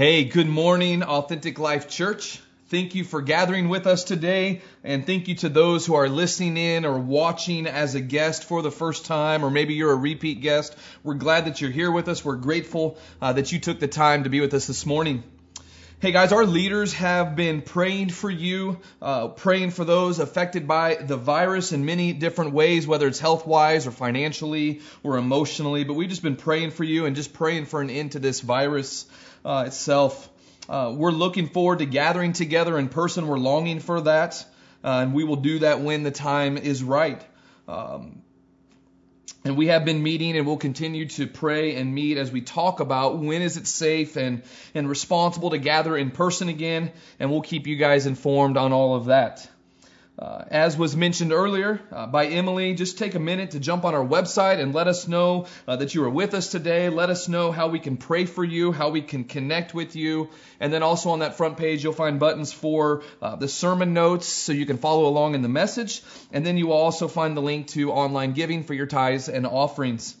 Hey, good morning, Authentic Life Church. Thank you for gathering with us today, and thank you to those who are listening in or watching as a guest for the first time, or maybe you're a repeat guest. We're glad that you're here with us. We're grateful uh, that you took the time to be with us this morning. Hey guys, our leaders have been praying for you, uh, praying for those affected by the virus in many different ways, whether it's health wise or financially or emotionally. But we've just been praying for you and just praying for an end to this virus uh, itself. Uh, we're looking forward to gathering together in person. We're longing for that, uh, and we will do that when the time is right. Um, and we have been meeting and we'll continue to pray and meet as we talk about when is it safe and, and responsible to gather in person again. And we'll keep you guys informed on all of that. Uh, as was mentioned earlier uh, by Emily, just take a minute to jump on our website and let us know uh, that you are with us today. Let us know how we can pray for you, how we can connect with you. And then also on that front page, you'll find buttons for uh, the sermon notes so you can follow along in the message. And then you will also find the link to online giving for your tithes and offerings.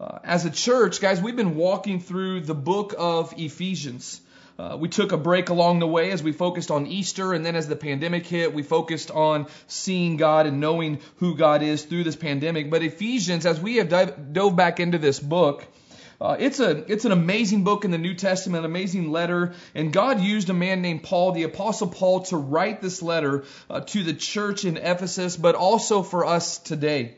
Uh, as a church, guys, we've been walking through the book of Ephesians. Uh, we took a break along the way as we focused on Easter, and then as the pandemic hit, we focused on seeing God and knowing who God is through this pandemic. But Ephesians, as we have dive, dove back into this book, uh, it's a it's an amazing book in the New Testament, an amazing letter, and God used a man named Paul, the Apostle Paul, to write this letter uh, to the church in Ephesus, but also for us today.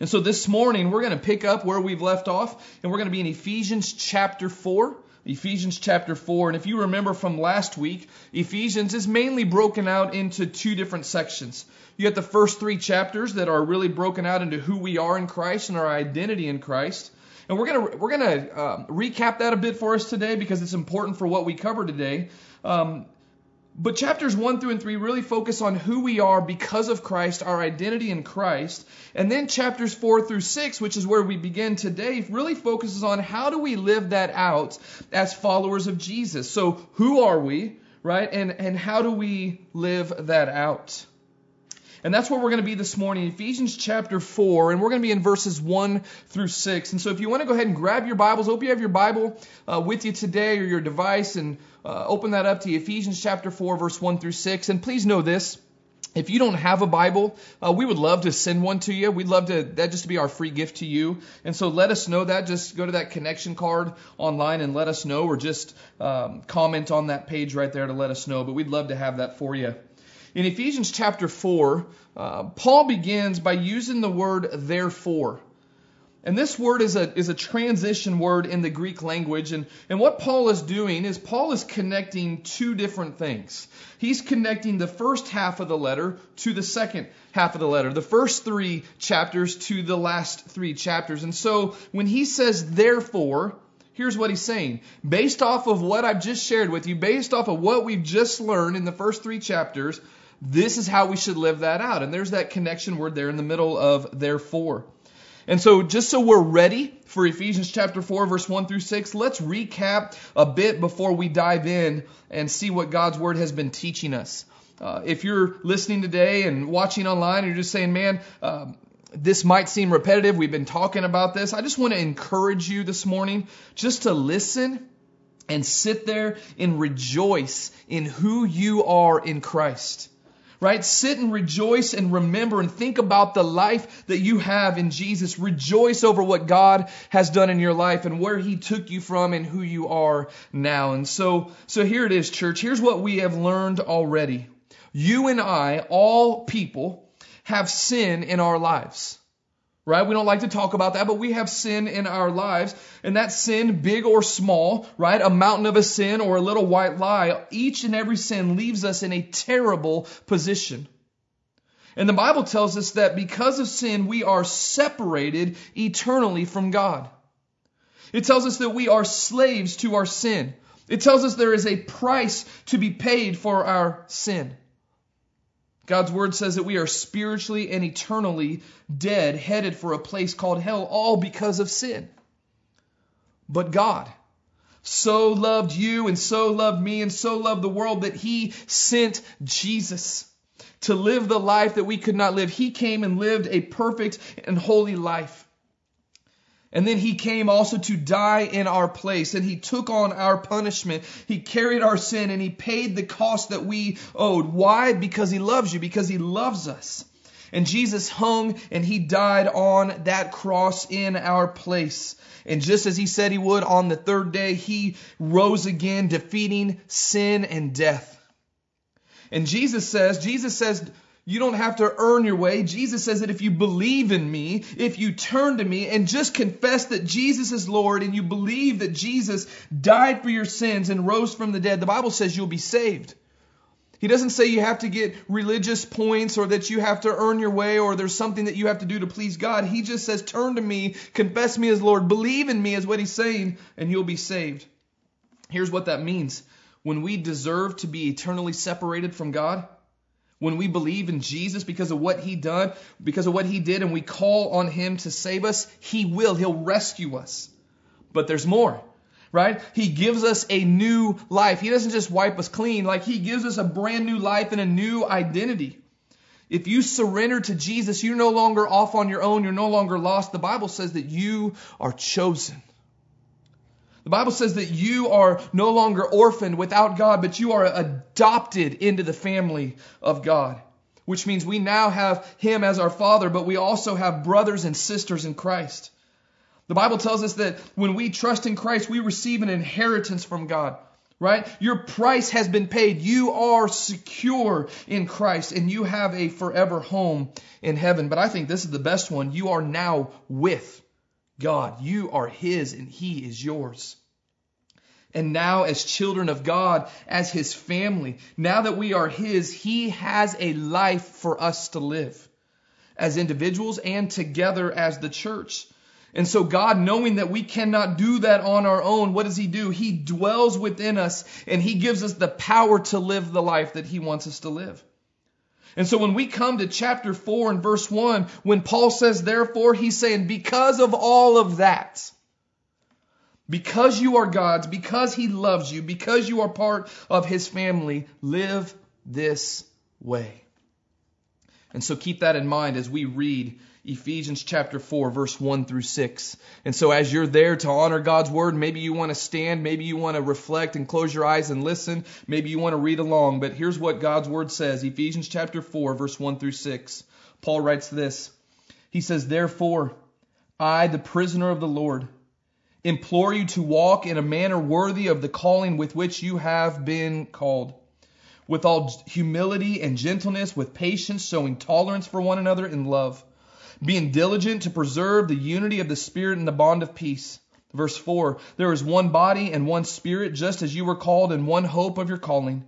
And so this morning we're going to pick up where we've left off, and we're going to be in Ephesians chapter four. Ephesians chapter 4. And if you remember from last week, Ephesians is mainly broken out into two different sections. You have the first three chapters that are really broken out into who we are in Christ and our identity in Christ. And we're gonna we're gonna uh, recap that a bit for us today because it's important for what we cover today. Um, but chapters 1 through and 3 really focus on who we are because of Christ, our identity in Christ. And then chapters 4 through 6, which is where we begin today, really focuses on how do we live that out as followers of Jesus. So who are we, right? And, and how do we live that out? And that's where we're going to be this morning, Ephesians chapter 4, and we're going to be in verses 1 through 6. And so if you want to go ahead and grab your Bibles, hope you have your Bible uh, with you today or your device, and uh, open that up to Ephesians chapter 4, verse 1 through 6. And please know this. If you don't have a Bible, uh, we would love to send one to you. We'd love to that just to be our free gift to you. And so let us know that. Just go to that connection card online and let us know, or just um, comment on that page right there to let us know. But we'd love to have that for you. In Ephesians chapter 4, uh, Paul begins by using the word therefore. And this word is a, is a transition word in the Greek language. And, and what Paul is doing is Paul is connecting two different things. He's connecting the first half of the letter to the second half of the letter, the first three chapters to the last three chapters. And so when he says therefore, here's what he's saying. Based off of what I've just shared with you, based off of what we've just learned in the first three chapters, this is how we should live that out. And there's that connection word there in the middle of therefore. And so, just so we're ready for Ephesians chapter 4, verse 1 through 6, let's recap a bit before we dive in and see what God's word has been teaching us. Uh, if you're listening today and watching online, you're just saying, man, uh, this might seem repetitive. We've been talking about this. I just want to encourage you this morning just to listen and sit there and rejoice in who you are in Christ right? Sit and rejoice and remember and think about the life that you have in Jesus. Rejoice over what God has done in your life and where he took you from and who you are now. And so, so here it is, church. Here's what we have learned already. You and I, all people, have sin in our lives right? We don't like to talk about that, but we have sin in our lives. And that sin, big or small, right? A mountain of a sin or a little white lie, each and every sin leaves us in a terrible position. And the Bible tells us that because of sin, we are separated eternally from God. It tells us that we are slaves to our sin. It tells us there is a price to be paid for our sin. God's word says that we are spiritually and eternally dead, headed for a place called hell, all because of sin. But God so loved you and so loved me and so loved the world that he sent Jesus to live the life that we could not live. He came and lived a perfect and holy life. And then he came also to die in our place, and he took on our punishment. He carried our sin, and he paid the cost that we owed. Why? Because he loves you, because he loves us. And Jesus hung and he died on that cross in our place. And just as he said he would on the third day, he rose again, defeating sin and death. And Jesus says, Jesus says, you don't have to earn your way. Jesus says that if you believe in me, if you turn to me and just confess that Jesus is Lord and you believe that Jesus died for your sins and rose from the dead, the Bible says you'll be saved. He doesn't say you have to get religious points or that you have to earn your way or there's something that you have to do to please God. He just says, turn to me, confess me as Lord, believe in me, is what he's saying, and you'll be saved. Here's what that means. When we deserve to be eternally separated from God, when we believe in Jesus because of what he done, because of what he did, and we call on him to save us, he will. He'll rescue us. But there's more, right? He gives us a new life. He doesn't just wipe us clean, like he gives us a brand new life and a new identity. If you surrender to Jesus, you're no longer off on your own, you're no longer lost. The Bible says that you are chosen. The Bible says that you are no longer orphaned without God, but you are adopted into the family of God, which means we now have Him as our Father, but we also have brothers and sisters in Christ. The Bible tells us that when we trust in Christ, we receive an inheritance from God, right? Your price has been paid. You are secure in Christ and you have a forever home in heaven. But I think this is the best one. You are now with God. You are His and He is yours. And now, as children of God, as His family, now that we are His, He has a life for us to live as individuals and together as the church. And so, God, knowing that we cannot do that on our own, what does He do? He dwells within us and He gives us the power to live the life that He wants us to live. And so when we come to chapter 4 and verse 1, when Paul says, therefore, he's saying, because of all of that, because you are God's, because he loves you, because you are part of his family, live this way. And so keep that in mind as we read Ephesians chapter 4, verse 1 through 6. And so as you're there to honor God's word, maybe you want to stand, maybe you want to reflect and close your eyes and listen, maybe you want to read along. But here's what God's word says Ephesians chapter 4, verse 1 through 6. Paul writes this He says, Therefore, I, the prisoner of the Lord, implore you to walk in a manner worthy of the calling with which you have been called. With all humility and gentleness, with patience, showing tolerance for one another in love being diligent to preserve the unity of the Spirit and the bond of peace. Verse 4 There is one body and one Spirit, just as you were called in one hope of your calling.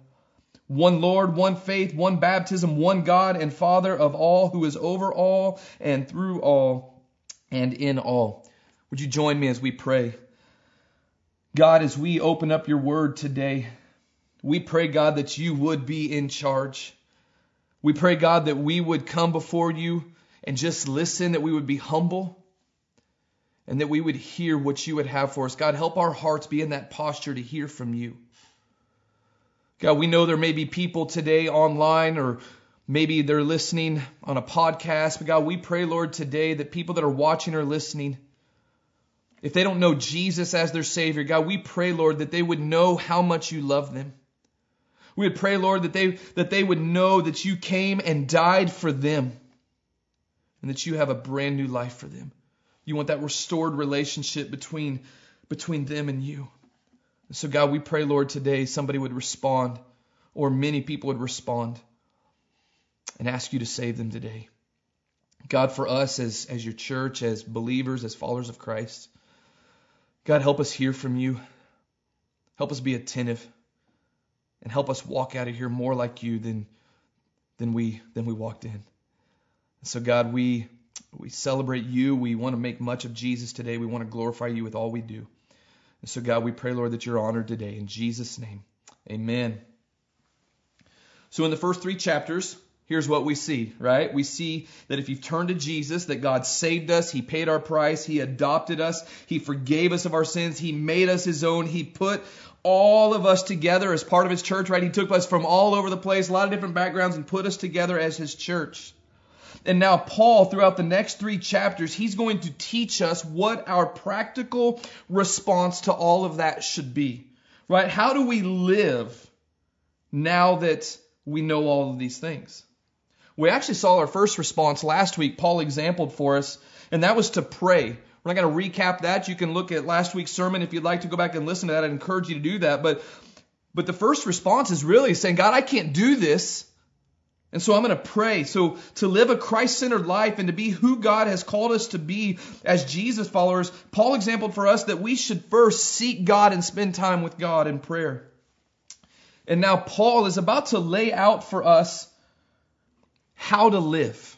One Lord, one faith, one baptism, one God and Father of all, who is over all and through all and in all. Would you join me as we pray? God, as we open up your word today, we pray, God, that you would be in charge. We pray, God, that we would come before you and just listen, that we would be humble and that we would hear what you would have for us. God, help our hearts be in that posture to hear from you. God, we know there may be people today online or maybe they're listening on a podcast, but God, we pray, Lord, today that people that are watching or listening, if they don't know Jesus as their Savior, God, we pray, Lord, that they would know how much you love them. We would pray, Lord, that they, that they would know that you came and died for them and that you have a brand new life for them. You want that restored relationship between, between them and you. So, God, we pray, Lord, today somebody would respond, or many people would respond, and ask you to save them today. God, for us as, as your church, as believers, as followers of Christ, God, help us hear from you. Help us be attentive. And help us walk out of here more like you than, than, we, than we walked in. So, God, we, we celebrate you. We want to make much of Jesus today. We want to glorify you with all we do. And so, God, we pray, Lord, that you're honored today. In Jesus' name, amen. So, in the first three chapters, here's what we see, right? We see that if you've turned to Jesus, that God saved us, He paid our price, He adopted us, He forgave us of our sins, He made us His own, He put all of us together as part of His church, right? He took us from all over the place, a lot of different backgrounds, and put us together as His church. And now, Paul, throughout the next three chapters, he's going to teach us what our practical response to all of that should be. Right? How do we live now that we know all of these things? We actually saw our first response last week. Paul exampled for us, and that was to pray. We're not going to recap that. You can look at last week's sermon if you'd like to go back and listen to that. I'd encourage you to do that. But, but the first response is really saying, God, I can't do this. And so I'm going to pray. So to live a Christ centered life and to be who God has called us to be as Jesus followers, Paul exampled for us that we should first seek God and spend time with God in prayer. And now Paul is about to lay out for us how to live.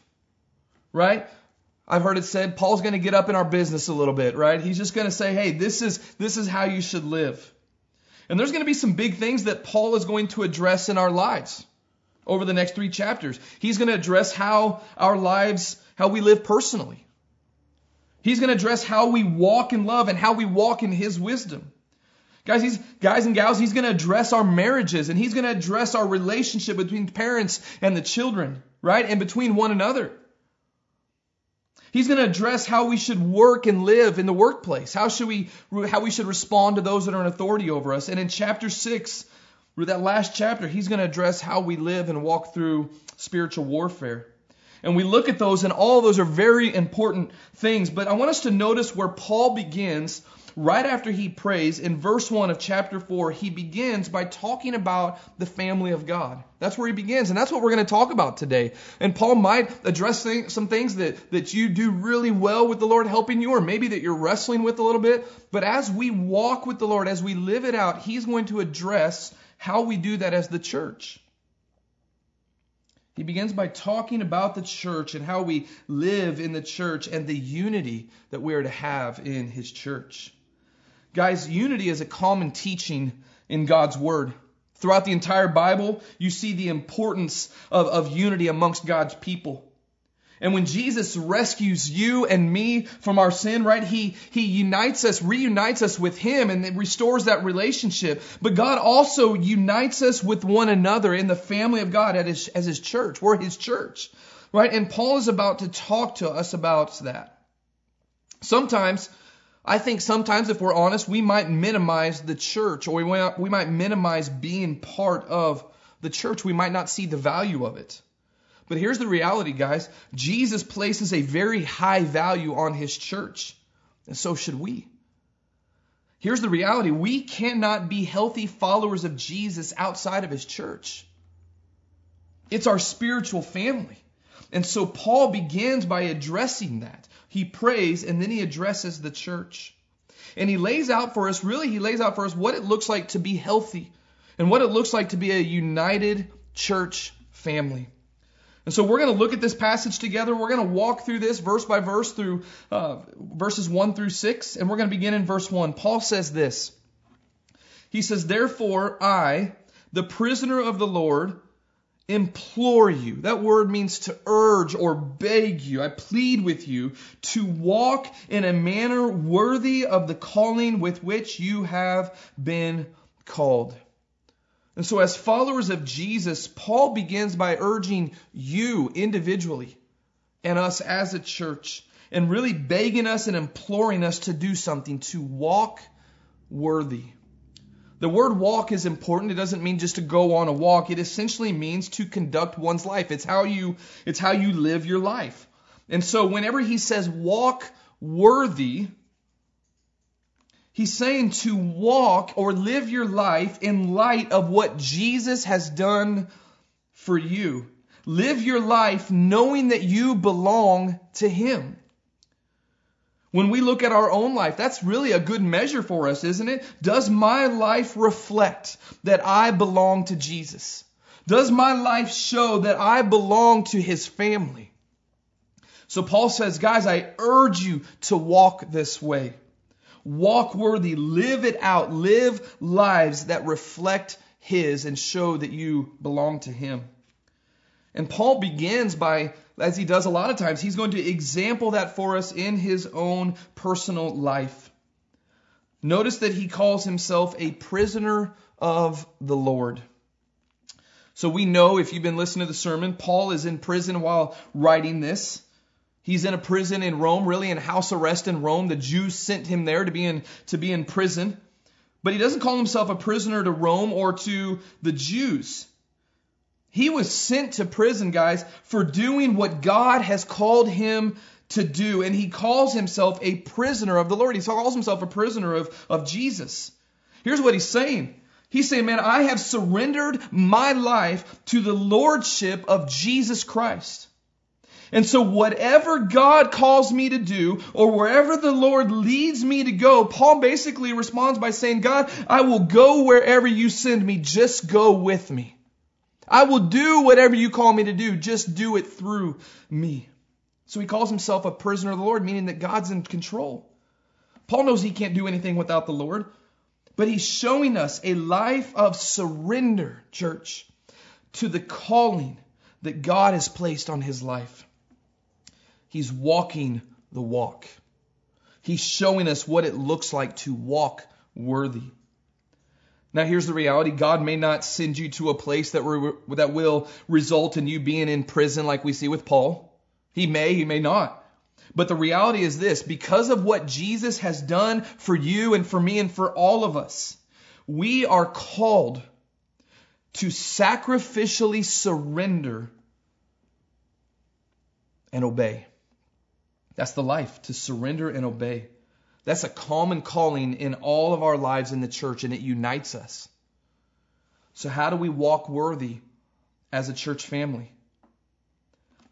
Right? I've heard it said Paul's going to get up in our business a little bit, right? He's just going to say, "Hey, this is this is how you should live." And there's going to be some big things that Paul is going to address in our lives over the next three chapters. He's going to address how our lives, how we live personally. He's going to address how we walk in love and how we walk in His wisdom. Guys, he's, guys and gals, he's going to address our marriages and he's going to address our relationship between parents and the children, right? And between one another. He's going to address how we should work and live in the workplace. How should we, how we should respond to those that are in authority over us. And in chapter six, that last chapter, he's going to address how we live and walk through spiritual warfare. And we look at those, and all those are very important things. But I want us to notice where Paul begins right after he prays in verse 1 of chapter 4. He begins by talking about the family of God. That's where he begins, and that's what we're going to talk about today. And Paul might address some things that, that you do really well with the Lord helping you, or maybe that you're wrestling with a little bit. But as we walk with the Lord, as we live it out, he's going to address how we do that as the church. He begins by talking about the church and how we live in the church and the unity that we are to have in his church. Guys, unity is a common teaching in God's word. Throughout the entire Bible, you see the importance of, of unity amongst God's people. And when Jesus rescues you and me from our sin, right, he, he unites us, reunites us with him and restores that relationship. But God also unites us with one another in the family of God his, as his church. We're his church, right? And Paul is about to talk to us about that. Sometimes, I think sometimes if we're honest, we might minimize the church or we we might minimize being part of the church. We might not see the value of it. But here's the reality, guys Jesus places a very high value on his church, and so should we. Here's the reality we cannot be healthy followers of Jesus outside of his church. It's our spiritual family. And so Paul begins by addressing that. He prays and then he addresses the church. And he lays out for us, really, he lays out for us what it looks like to be healthy and what it looks like to be a united church family. And so we're going to look at this passage together. We're going to walk through this verse by verse through uh, verses 1 through 6. And we're going to begin in verse 1. Paul says this He says, Therefore, I, the prisoner of the Lord, implore you. That word means to urge or beg you. I plead with you to walk in a manner worthy of the calling with which you have been called. And so, as followers of Jesus, Paul begins by urging you individually and us as a church, and really begging us and imploring us to do something, to walk worthy. The word walk is important. It doesn't mean just to go on a walk. It essentially means to conduct one's life. It's how you, it's how you live your life. And so whenever he says walk worthy, He's saying to walk or live your life in light of what Jesus has done for you. Live your life knowing that you belong to Him. When we look at our own life, that's really a good measure for us, isn't it? Does my life reflect that I belong to Jesus? Does my life show that I belong to His family? So Paul says, guys, I urge you to walk this way. Walk worthy, live it out, live lives that reflect His and show that you belong to Him. And Paul begins by, as he does a lot of times, he's going to example that for us in his own personal life. Notice that he calls himself a prisoner of the Lord. So we know if you've been listening to the sermon, Paul is in prison while writing this. He's in a prison in Rome, really in house arrest in Rome. The Jews sent him there to be in to be in prison. But he doesn't call himself a prisoner to Rome or to the Jews. He was sent to prison, guys, for doing what God has called him to do. And he calls himself a prisoner of the Lord. He calls himself a prisoner of, of Jesus. Here's what he's saying. He's saying, man, I have surrendered my life to the lordship of Jesus Christ. And so whatever God calls me to do or wherever the Lord leads me to go, Paul basically responds by saying, God, I will go wherever you send me. Just go with me. I will do whatever you call me to do. Just do it through me. So he calls himself a prisoner of the Lord, meaning that God's in control. Paul knows he can't do anything without the Lord, but he's showing us a life of surrender, church, to the calling that God has placed on his life. He's walking the walk. He's showing us what it looks like to walk worthy. Now, here's the reality God may not send you to a place that, re- that will result in you being in prison like we see with Paul. He may, he may not. But the reality is this because of what Jesus has done for you and for me and for all of us, we are called to sacrificially surrender and obey. That's the life, to surrender and obey. That's a common calling in all of our lives in the church, and it unites us. So, how do we walk worthy as a church family?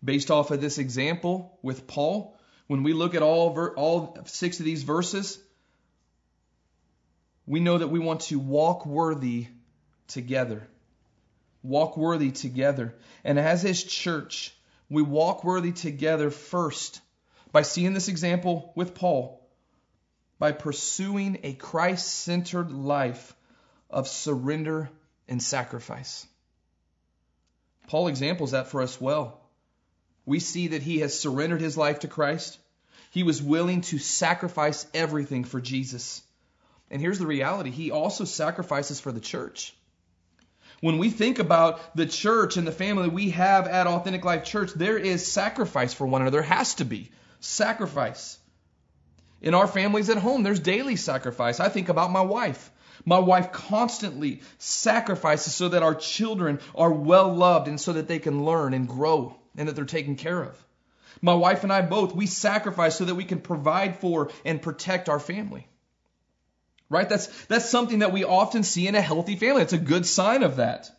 Based off of this example with Paul, when we look at all, all six of these verses, we know that we want to walk worthy together. Walk worthy together. And as his church, we walk worthy together first by seeing this example with Paul, by pursuing a Christ centered life of surrender and sacrifice. Paul examples that for us well. We see that he has surrendered his life to Christ. He was willing to sacrifice everything for Jesus. And here's the reality he also sacrifices for the church. When we think about the church and the family we have at Authentic Life Church, there is sacrifice for one another. There has to be sacrifice. In our families at home, there's daily sacrifice. I think about my wife. My wife constantly sacrifices so that our children are well loved and so that they can learn and grow and that they're taken care of. My wife and I both, we sacrifice so that we can provide for and protect our family. Right? That's, that's something that we often see in a healthy family. It's a good sign of that.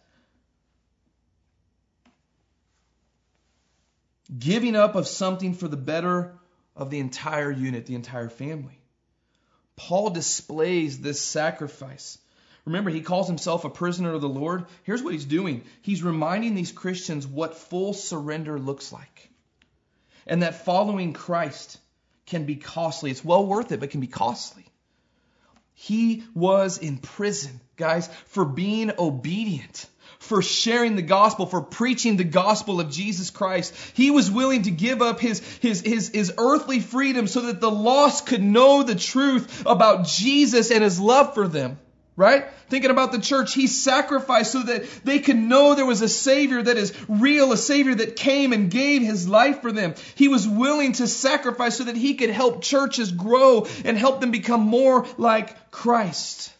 Giving up of something for the better of the entire unit, the entire family. Paul displays this sacrifice. Remember, he calls himself a prisoner of the Lord. Here's what he's doing he's reminding these Christians what full surrender looks like. And that following Christ can be costly. It's well worth it, but can be costly. He was in prison, guys, for being obedient for sharing the gospel, for preaching the gospel of Jesus Christ. He was willing to give up his, his, his, his earthly freedom so that the lost could know the truth about Jesus and his love for them. Right? Thinking about the church, he sacrificed so that they could know there was a Savior that is real, a Savior that came and gave his life for them. He was willing to sacrifice so that he could help churches grow and help them become more like Christ.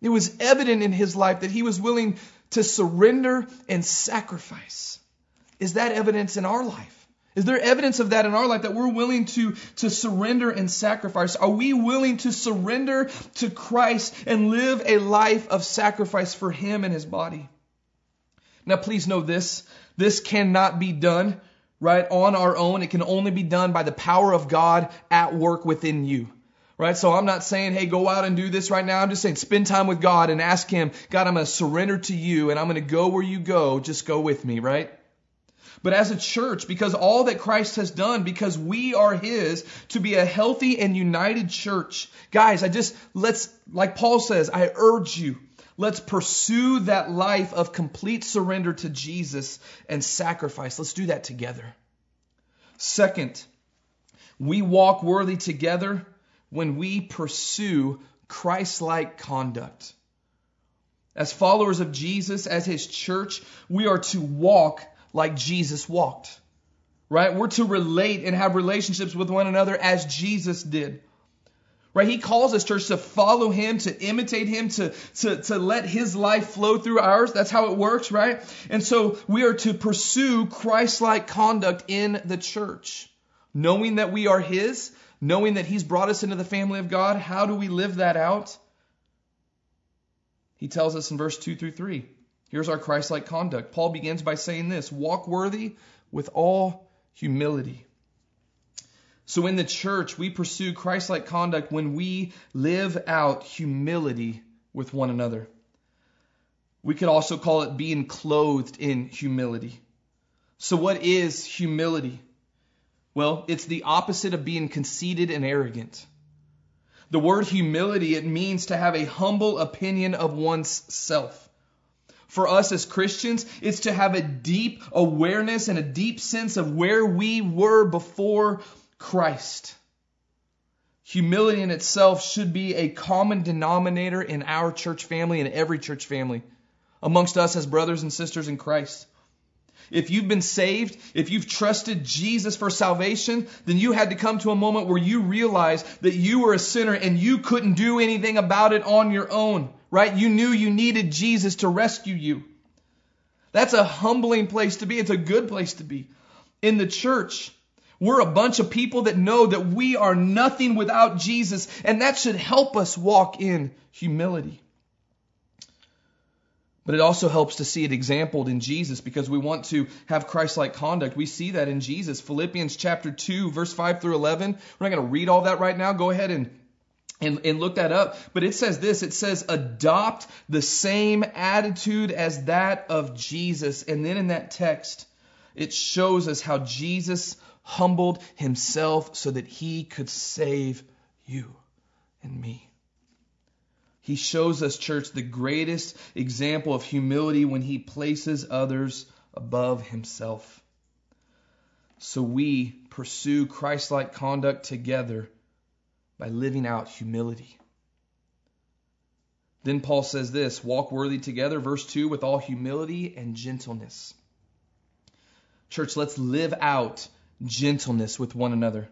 It was evident in his life that he was willing to surrender and sacrifice. Is that evidence in our life? Is there evidence of that in our life that we're willing to, to surrender and sacrifice? Are we willing to surrender to Christ and live a life of sacrifice for Him and His body? Now, please know this. This cannot be done, right, on our own. It can only be done by the power of God at work within you. Right? So I'm not saying, hey, go out and do this right now. I'm just saying spend time with God and ask Him, God, I'm going to surrender to you and I'm going to go where you go. Just go with me, right? But as a church, because all that Christ has done, because we are His, to be a healthy and united church, guys, I just, let's, like Paul says, I urge you, let's pursue that life of complete surrender to Jesus and sacrifice. Let's do that together. Second, we walk worthy together when we pursue Christ like conduct. As followers of Jesus, as his church, we are to walk like Jesus walked. Right? We're to relate and have relationships with one another as Jesus did. Right? He calls us, church, to follow him, to imitate him, to, to, to let his life flow through ours. That's how it works, right? And so we are to pursue Christ-like conduct in the church. Knowing that we are his, knowing that he's brought us into the family of God, how do we live that out? He tells us in verse 2 through 3. Here's our Christ like conduct. Paul begins by saying this walk worthy with all humility. So in the church, we pursue Christ like conduct when we live out humility with one another. We could also call it being clothed in humility. So, what is humility? Well, it's the opposite of being conceited and arrogant. The word humility, it means to have a humble opinion of one's self. For us as Christians, it's to have a deep awareness and a deep sense of where we were before Christ. Humility in itself should be a common denominator in our church family and every church family amongst us as brothers and sisters in Christ. If you've been saved, if you've trusted Jesus for salvation, then you had to come to a moment where you realized that you were a sinner and you couldn't do anything about it on your own, right? You knew you needed Jesus to rescue you. That's a humbling place to be. It's a good place to be. In the church, we're a bunch of people that know that we are nothing without Jesus, and that should help us walk in humility. But it also helps to see it exampled in Jesus because we want to have Christ-like conduct. We see that in Jesus. Philippians chapter 2, verse 5 through 11. We're not going to read all that right now. Go ahead and and, and look that up. But it says this it says, adopt the same attitude as that of Jesus. And then in that text, it shows us how Jesus humbled himself so that he could save you and me. He shows us, church, the greatest example of humility when he places others above himself. So we pursue Christ like conduct together by living out humility. Then Paul says this walk worthy together, verse 2, with all humility and gentleness. Church, let's live out gentleness with one another.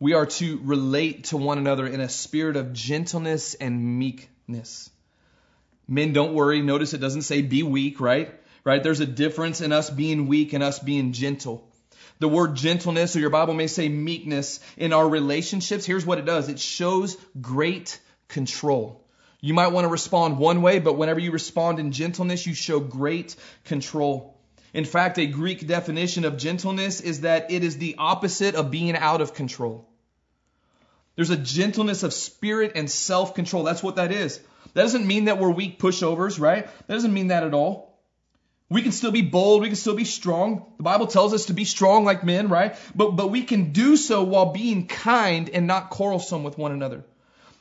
We are to relate to one another in a spirit of gentleness and meekness. Men, don't worry. Notice it doesn't say be weak, right? Right? There's a difference in us being weak and us being gentle. The word gentleness, or your Bible may say meekness, in our relationships, here's what it does it shows great control. You might want to respond one way, but whenever you respond in gentleness, you show great control. In fact, a Greek definition of gentleness is that it is the opposite of being out of control. There's a gentleness of spirit and self control. That's what that is. That doesn't mean that we're weak pushovers, right? That doesn't mean that at all. We can still be bold. We can still be strong. The Bible tells us to be strong like men, right? But, but we can do so while being kind and not quarrelsome with one another.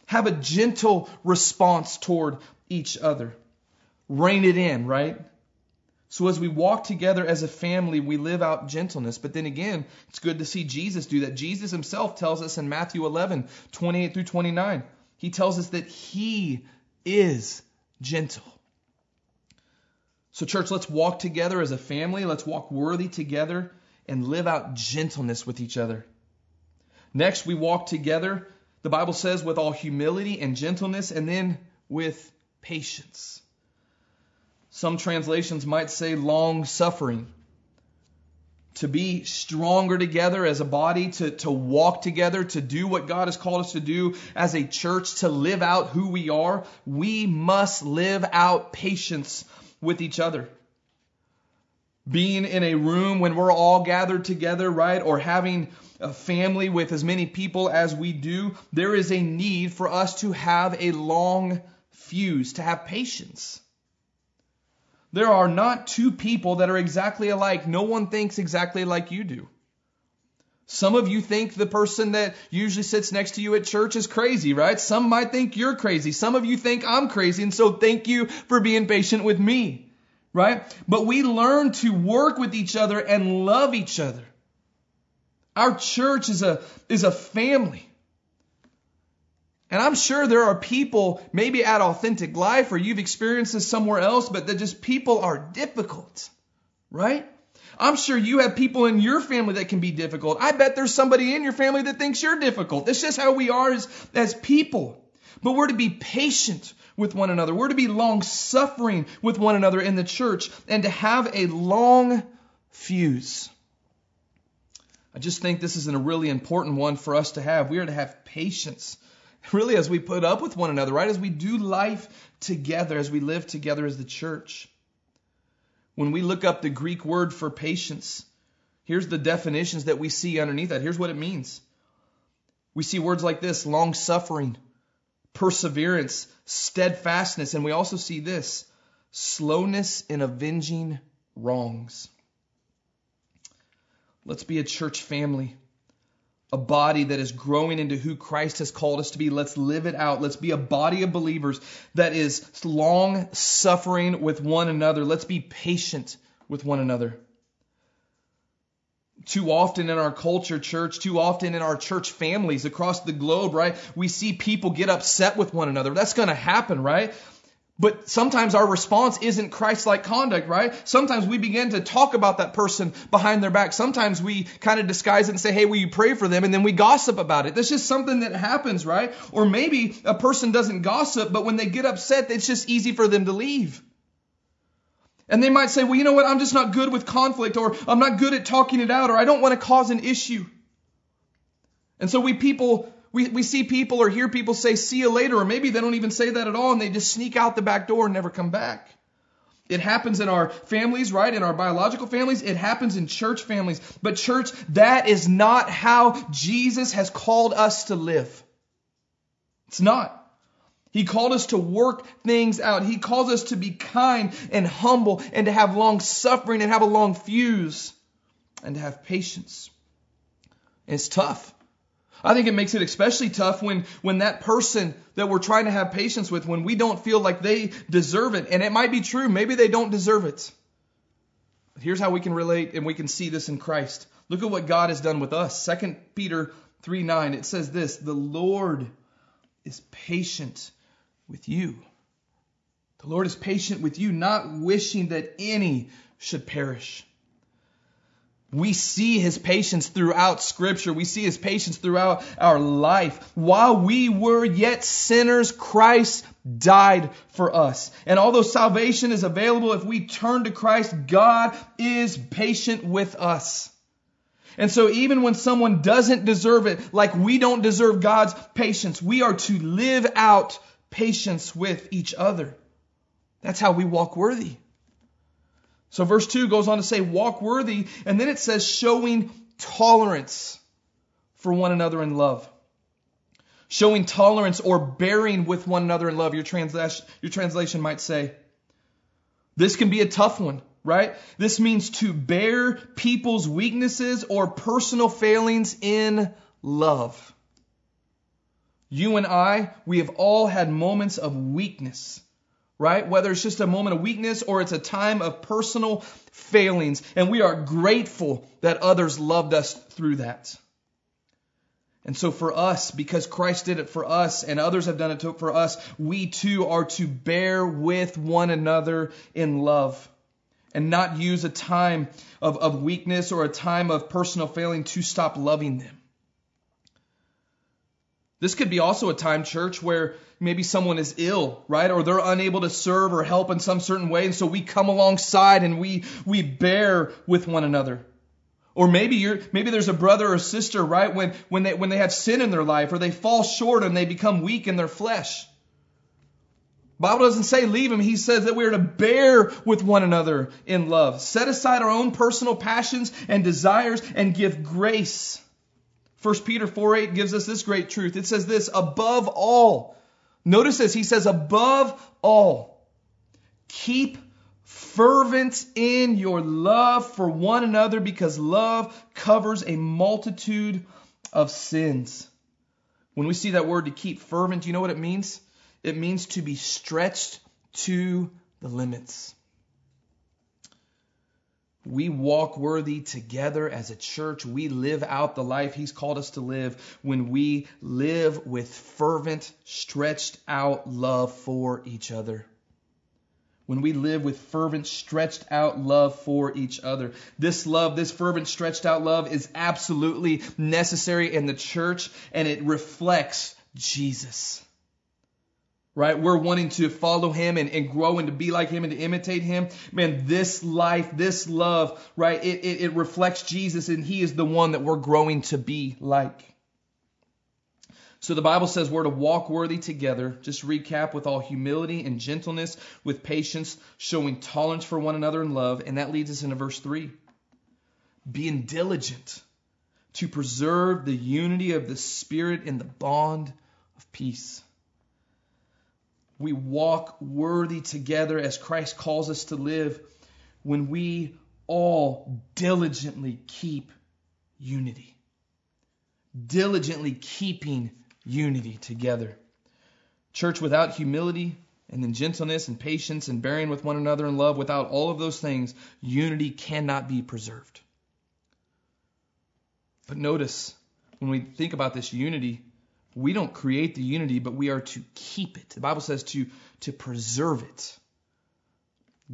Have a gentle response toward each other. Rein it in, right? So as we walk together as a family, we live out gentleness. But then again, it's good to see Jesus do that. Jesus himself tells us in Matthew 11, 28 through 29, he tells us that he is gentle. So, church, let's walk together as a family. Let's walk worthy together and live out gentleness with each other. Next, we walk together, the Bible says, with all humility and gentleness, and then with patience. Some translations might say long suffering. To be stronger together as a body, to, to walk together, to do what God has called us to do as a church, to live out who we are, we must live out patience with each other. Being in a room when we're all gathered together, right, or having a family with as many people as we do, there is a need for us to have a long fuse, to have patience. There are not two people that are exactly alike. No one thinks exactly like you do. Some of you think the person that usually sits next to you at church is crazy, right? Some might think you're crazy. Some of you think I'm crazy, and so thank you for being patient with me, right? But we learn to work with each other and love each other. Our church is a, is a family. And I'm sure there are people, maybe at Authentic Life, or you've experienced this somewhere else, but that just people are difficult, right? I'm sure you have people in your family that can be difficult. I bet there's somebody in your family that thinks you're difficult. That's just how we are as, as people. But we're to be patient with one another. We're to be long suffering with one another in the church and to have a long fuse. I just think this is a really important one for us to have. We are to have patience, really, as we put up with one another, right? As we do life together, as we live together as the church. When we look up the Greek word for patience, here's the definitions that we see underneath that. Here's what it means. We see words like this long suffering, perseverance, steadfastness, and we also see this slowness in avenging wrongs. Let's be a church family, a body that is growing into who Christ has called us to be. Let's live it out. Let's be a body of believers that is long suffering with one another. Let's be patient with one another. Too often in our culture, church, too often in our church families across the globe, right? We see people get upset with one another. That's going to happen, right? But sometimes our response isn't Christ-like conduct, right? Sometimes we begin to talk about that person behind their back. Sometimes we kind of disguise it and say, hey, will you pray for them? And then we gossip about it. That's just something that happens, right? Or maybe a person doesn't gossip, but when they get upset, it's just easy for them to leave. And they might say, well, you know what? I'm just not good with conflict, or I'm not good at talking it out, or I don't want to cause an issue. And so we people, we, we see people or hear people say, see you later, or maybe they don't even say that at all, and they just sneak out the back door and never come back. It happens in our families, right? In our biological families. It happens in church families. But church, that is not how Jesus has called us to live. It's not. He called us to work things out. He calls us to be kind and humble and to have long suffering and have a long fuse and to have patience. It's tough. I think it makes it especially tough when, when that person that we're trying to have patience with, when we don't feel like they deserve it. And it might be true. Maybe they don't deserve it. Here's how we can relate and we can see this in Christ. Look at what God has done with us. 2 Peter 3 9, it says this The Lord is patient with you. The Lord is patient with you, not wishing that any should perish. We see his patience throughout scripture. We see his patience throughout our life. While we were yet sinners, Christ died for us. And although salvation is available if we turn to Christ, God is patient with us. And so even when someone doesn't deserve it, like we don't deserve God's patience, we are to live out patience with each other. That's how we walk worthy. So verse 2 goes on to say, walk worthy, and then it says, showing tolerance for one another in love. Showing tolerance or bearing with one another in love, your translation, your translation might say. This can be a tough one, right? This means to bear people's weaknesses or personal failings in love. You and I, we have all had moments of weakness, right? Whether it's just a moment of weakness or it's a time of personal failings. And we are grateful that others loved us through that. And so for us, because Christ did it for us and others have done it for us, we too are to bear with one another in love and not use a time of, of weakness or a time of personal failing to stop loving them. This could be also a time, church, where maybe someone is ill, right? Or they're unable to serve or help in some certain way. And so we come alongside and we, we bear with one another. Or maybe you're, maybe there's a brother or sister, right? When, when they, when they have sin in their life or they fall short and they become weak in their flesh. Bible doesn't say leave him. He says that we are to bear with one another in love. Set aside our own personal passions and desires and give grace 1 Peter 4 8 gives us this great truth. It says this, above all. Notice this, he says, above all, keep fervent in your love for one another because love covers a multitude of sins. When we see that word to keep fervent, you know what it means? It means to be stretched to the limits. We walk worthy together as a church. We live out the life He's called us to live when we live with fervent, stretched out love for each other. When we live with fervent, stretched out love for each other. This love, this fervent, stretched out love is absolutely necessary in the church and it reflects Jesus right? We're wanting to follow him and, and grow and to be like him and to imitate him. Man, this life, this love, right? It, it, it reflects Jesus and he is the one that we're growing to be like. So the Bible says we're to walk worthy together. Just recap with all humility and gentleness, with patience, showing tolerance for one another in love. And that leads us into verse 3. Being diligent to preserve the unity of the Spirit in the bond of peace we walk worthy together as Christ calls us to live when we all diligently keep unity. Diligently keeping unity together. Church without humility and gentleness and patience and bearing with one another in love, without all of those things, unity cannot be preserved. But notice, when we think about this unity, we don't create the unity, but we are to keep it. The Bible says to, to preserve it.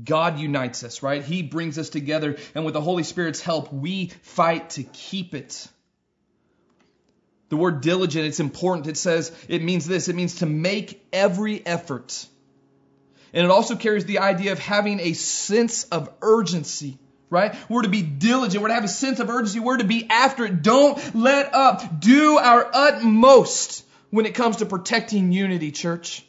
God unites us, right? He brings us together, and with the Holy Spirit's help, we fight to keep it. The word diligent, it's important. It says, it means this it means to make every effort. And it also carries the idea of having a sense of urgency right? We're to be diligent. We're to have a sense of urgency. We're to be after it. Don't let up. Do our utmost when it comes to protecting unity, church.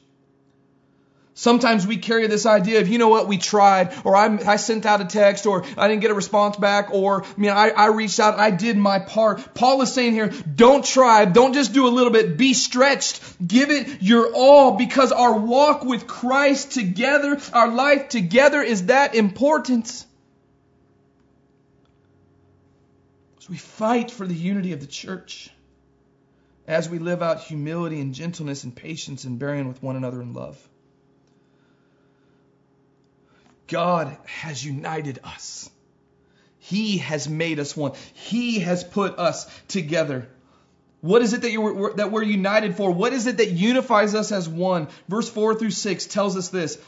Sometimes we carry this idea of, you know what, we tried, or I, I, sent out a text, or I didn't get a response back, or, I mean, I, I reached out, I did my part. Paul is saying here, don't try, don't just do a little bit, be stretched, give it your all, because our walk with Christ together, our life together is that important. We fight for the unity of the church as we live out humility and gentleness and patience and bearing with one another in love. God has united us. He has made us one. He has put us together. What is it that, you that we're united for? What is it that unifies us as one? Verse 4 through 6 tells us this.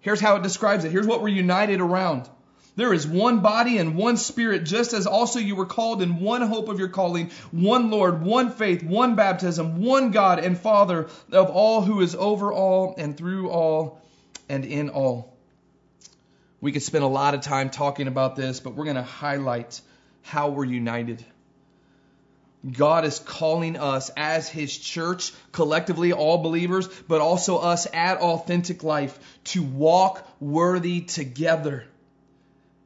Here's how it describes it. Here's what we're united around. There is one body and one spirit, just as also you were called in one hope of your calling, one Lord, one faith, one baptism, one God and Father of all who is over all and through all and in all. We could spend a lot of time talking about this, but we're going to highlight how we're united. God is calling us as His church, collectively, all believers, but also us at Authentic Life, to walk worthy together.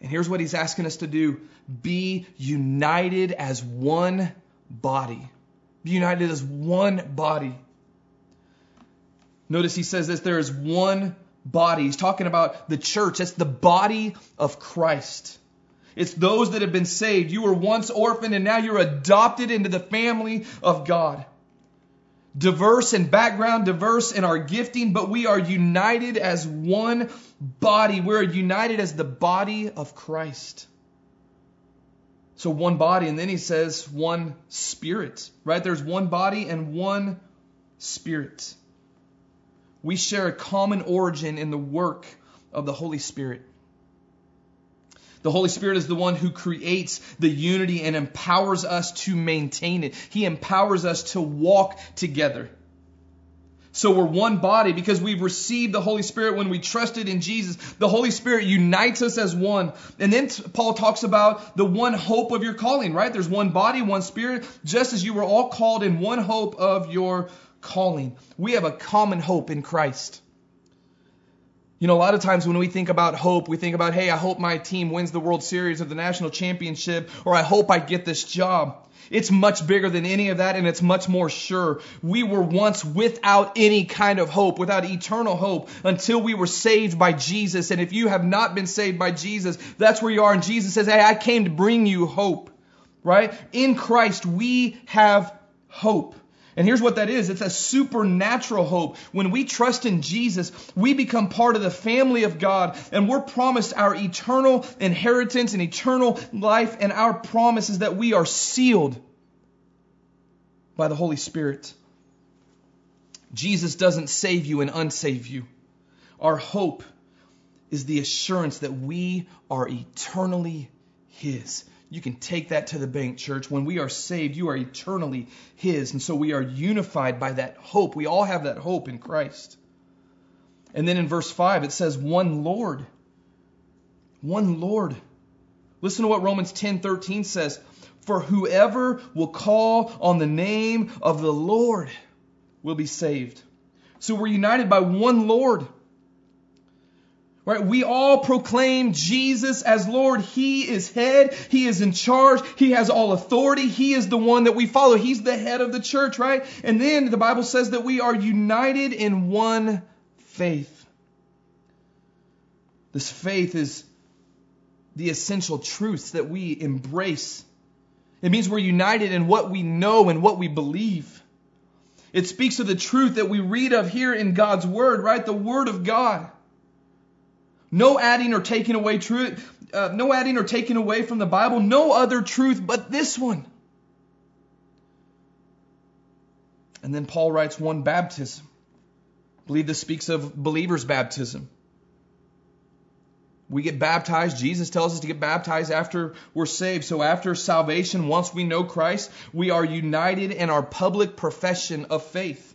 And here's what he's asking us to do be united as one body. Be united as one body. Notice he says this there is one body. He's talking about the church. It's the body of Christ. It's those that have been saved. You were once orphaned and now you're adopted into the family of God diverse in background, diverse in our gifting, but we are united as one body. We're united as the body of Christ. So one body, and then he says one spirit, right? There's one body and one spirit. We share a common origin in the work of the Holy Spirit. The Holy Spirit is the one who creates the unity and empowers us to maintain it. He empowers us to walk together. So we're one body because we've received the Holy Spirit when we trusted in Jesus. The Holy Spirit unites us as one. And then Paul talks about the one hope of your calling, right? There's one body, one spirit, just as you were all called in one hope of your calling. We have a common hope in Christ. You know, a lot of times when we think about hope, we think about, hey, I hope my team wins the World Series or the national championship, or I hope I get this job. It's much bigger than any of that and it's much more sure. We were once without any kind of hope, without eternal hope until we were saved by Jesus. And if you have not been saved by Jesus, that's where you are. And Jesus says, Hey, I came to bring you hope, right? In Christ, we have hope. And here's what that is it's a supernatural hope. When we trust in Jesus, we become part of the family of God, and we're promised our eternal inheritance and eternal life. And our promise is that we are sealed by the Holy Spirit. Jesus doesn't save you and unsave you. Our hope is the assurance that we are eternally His. You can take that to the bank, church. When we are saved, you are eternally His. And so we are unified by that hope. We all have that hope in Christ. And then in verse 5, it says, one Lord. One Lord. Listen to what Romans 10 13 says. For whoever will call on the name of the Lord will be saved. So we're united by one Lord. Right? We all proclaim Jesus as Lord. He is head. He is in charge. He has all authority. He is the one that we follow. He's the head of the church, right? And then the Bible says that we are united in one faith. This faith is the essential truths that we embrace. It means we're united in what we know and what we believe. It speaks of the truth that we read of here in God's Word, right? The Word of God. No adding or taking away truth, uh, no adding or taking away from the Bible, no other truth but this one. And then Paul writes one baptism. I believe this speaks of believers' baptism. We get baptized. Jesus tells us to get baptized after we're saved. So after salvation, once we know Christ, we are united in our public profession of faith.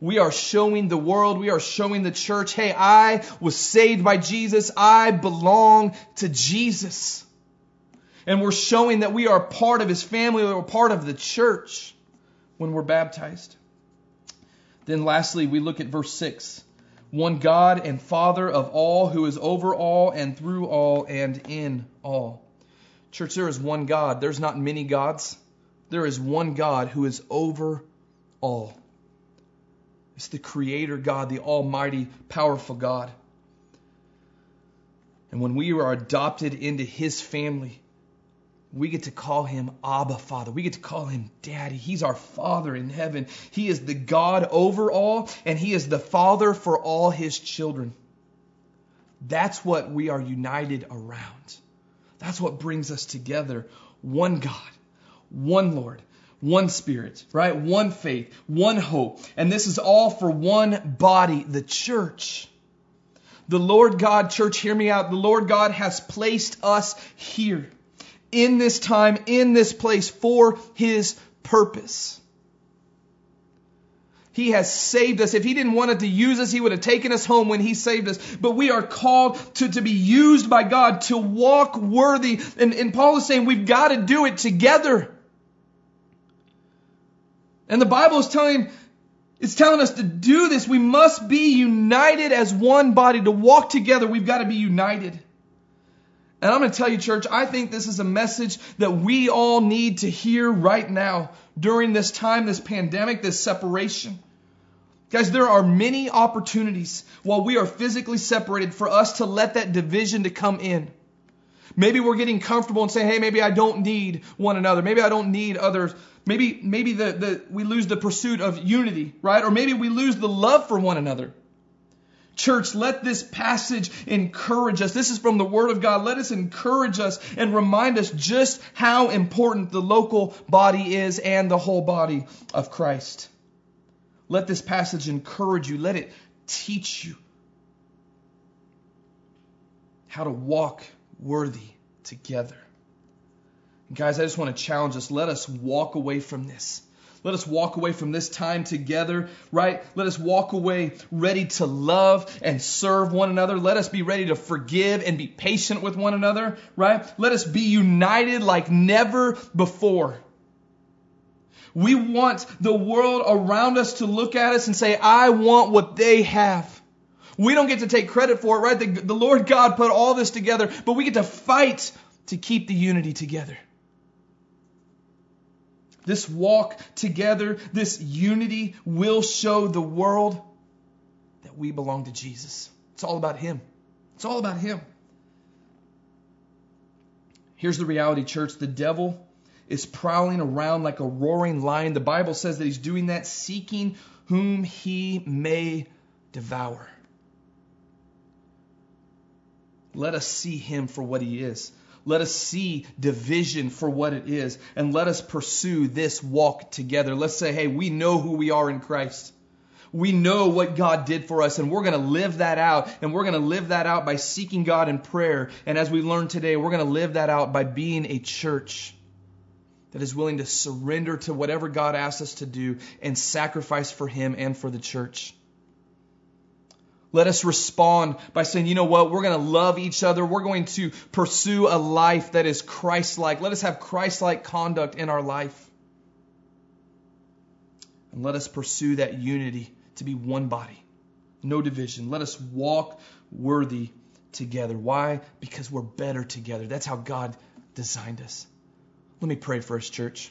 We are showing the world, we are showing the church, hey, I was saved by Jesus. I belong to Jesus. And we're showing that we are part of his family, we're part of the church when we're baptized. Then lastly, we look at verse 6. One God and Father of all, who is over all and through all and in all. Church, there is one God. There's not many gods. There is one God who is over all. It's the Creator God, the Almighty, powerful God. And when we are adopted into His family, we get to call Him Abba Father. We get to call Him Daddy. He's our Father in heaven. He is the God over all, and He is the Father for all His children. That's what we are united around. That's what brings us together. One God, one Lord, one spirit, right? One faith, one hope. And this is all for one body, the church. The Lord God, church, hear me out. The Lord God has placed us here in this time, in this place for his purpose. He has saved us. If he didn't want to use us, he would have taken us home when he saved us. But we are called to, to be used by God to walk worthy. And, and Paul is saying we've got to do it together. And the Bible is telling, it's telling us to do this. We must be united as one body. To walk together, we've got to be united. And I'm going to tell you, church, I think this is a message that we all need to hear right now during this time, this pandemic, this separation. Guys, there are many opportunities while we are physically separated for us to let that division to come in. Maybe we're getting comfortable and saying, hey, maybe I don't need one another. Maybe I don't need others. Maybe, maybe the, the, we lose the pursuit of unity, right? Or maybe we lose the love for one another. Church, let this passage encourage us. This is from the Word of God. Let us encourage us and remind us just how important the local body is and the whole body of Christ. Let this passage encourage you. Let it teach you how to walk worthy together. Guys, I just want to challenge us. Let us walk away from this. Let us walk away from this time together, right? Let us walk away ready to love and serve one another. Let us be ready to forgive and be patient with one another, right? Let us be united like never before. We want the world around us to look at us and say, I want what they have. We don't get to take credit for it, right? The, the Lord God put all this together, but we get to fight to keep the unity together this walk together, this unity will show the world that we belong to Jesus. It's all about Him. It's all about Him. Here's the reality, church the devil is prowling around like a roaring lion. The Bible says that he's doing that, seeking whom he may devour. Let us see him for what he is. Let us see division for what it is. And let us pursue this walk together. Let's say, hey, we know who we are in Christ. We know what God did for us, and we're going to live that out. And we're going to live that out by seeking God in prayer. And as we learned today, we're going to live that out by being a church that is willing to surrender to whatever God asks us to do and sacrifice for Him and for the church. Let us respond by saying, you know what, we're going to love each other. We're going to pursue a life that is Christ like. Let us have Christ like conduct in our life. And let us pursue that unity to be one body, no division. Let us walk worthy together. Why? Because we're better together. That's how God designed us. Let me pray for us, church.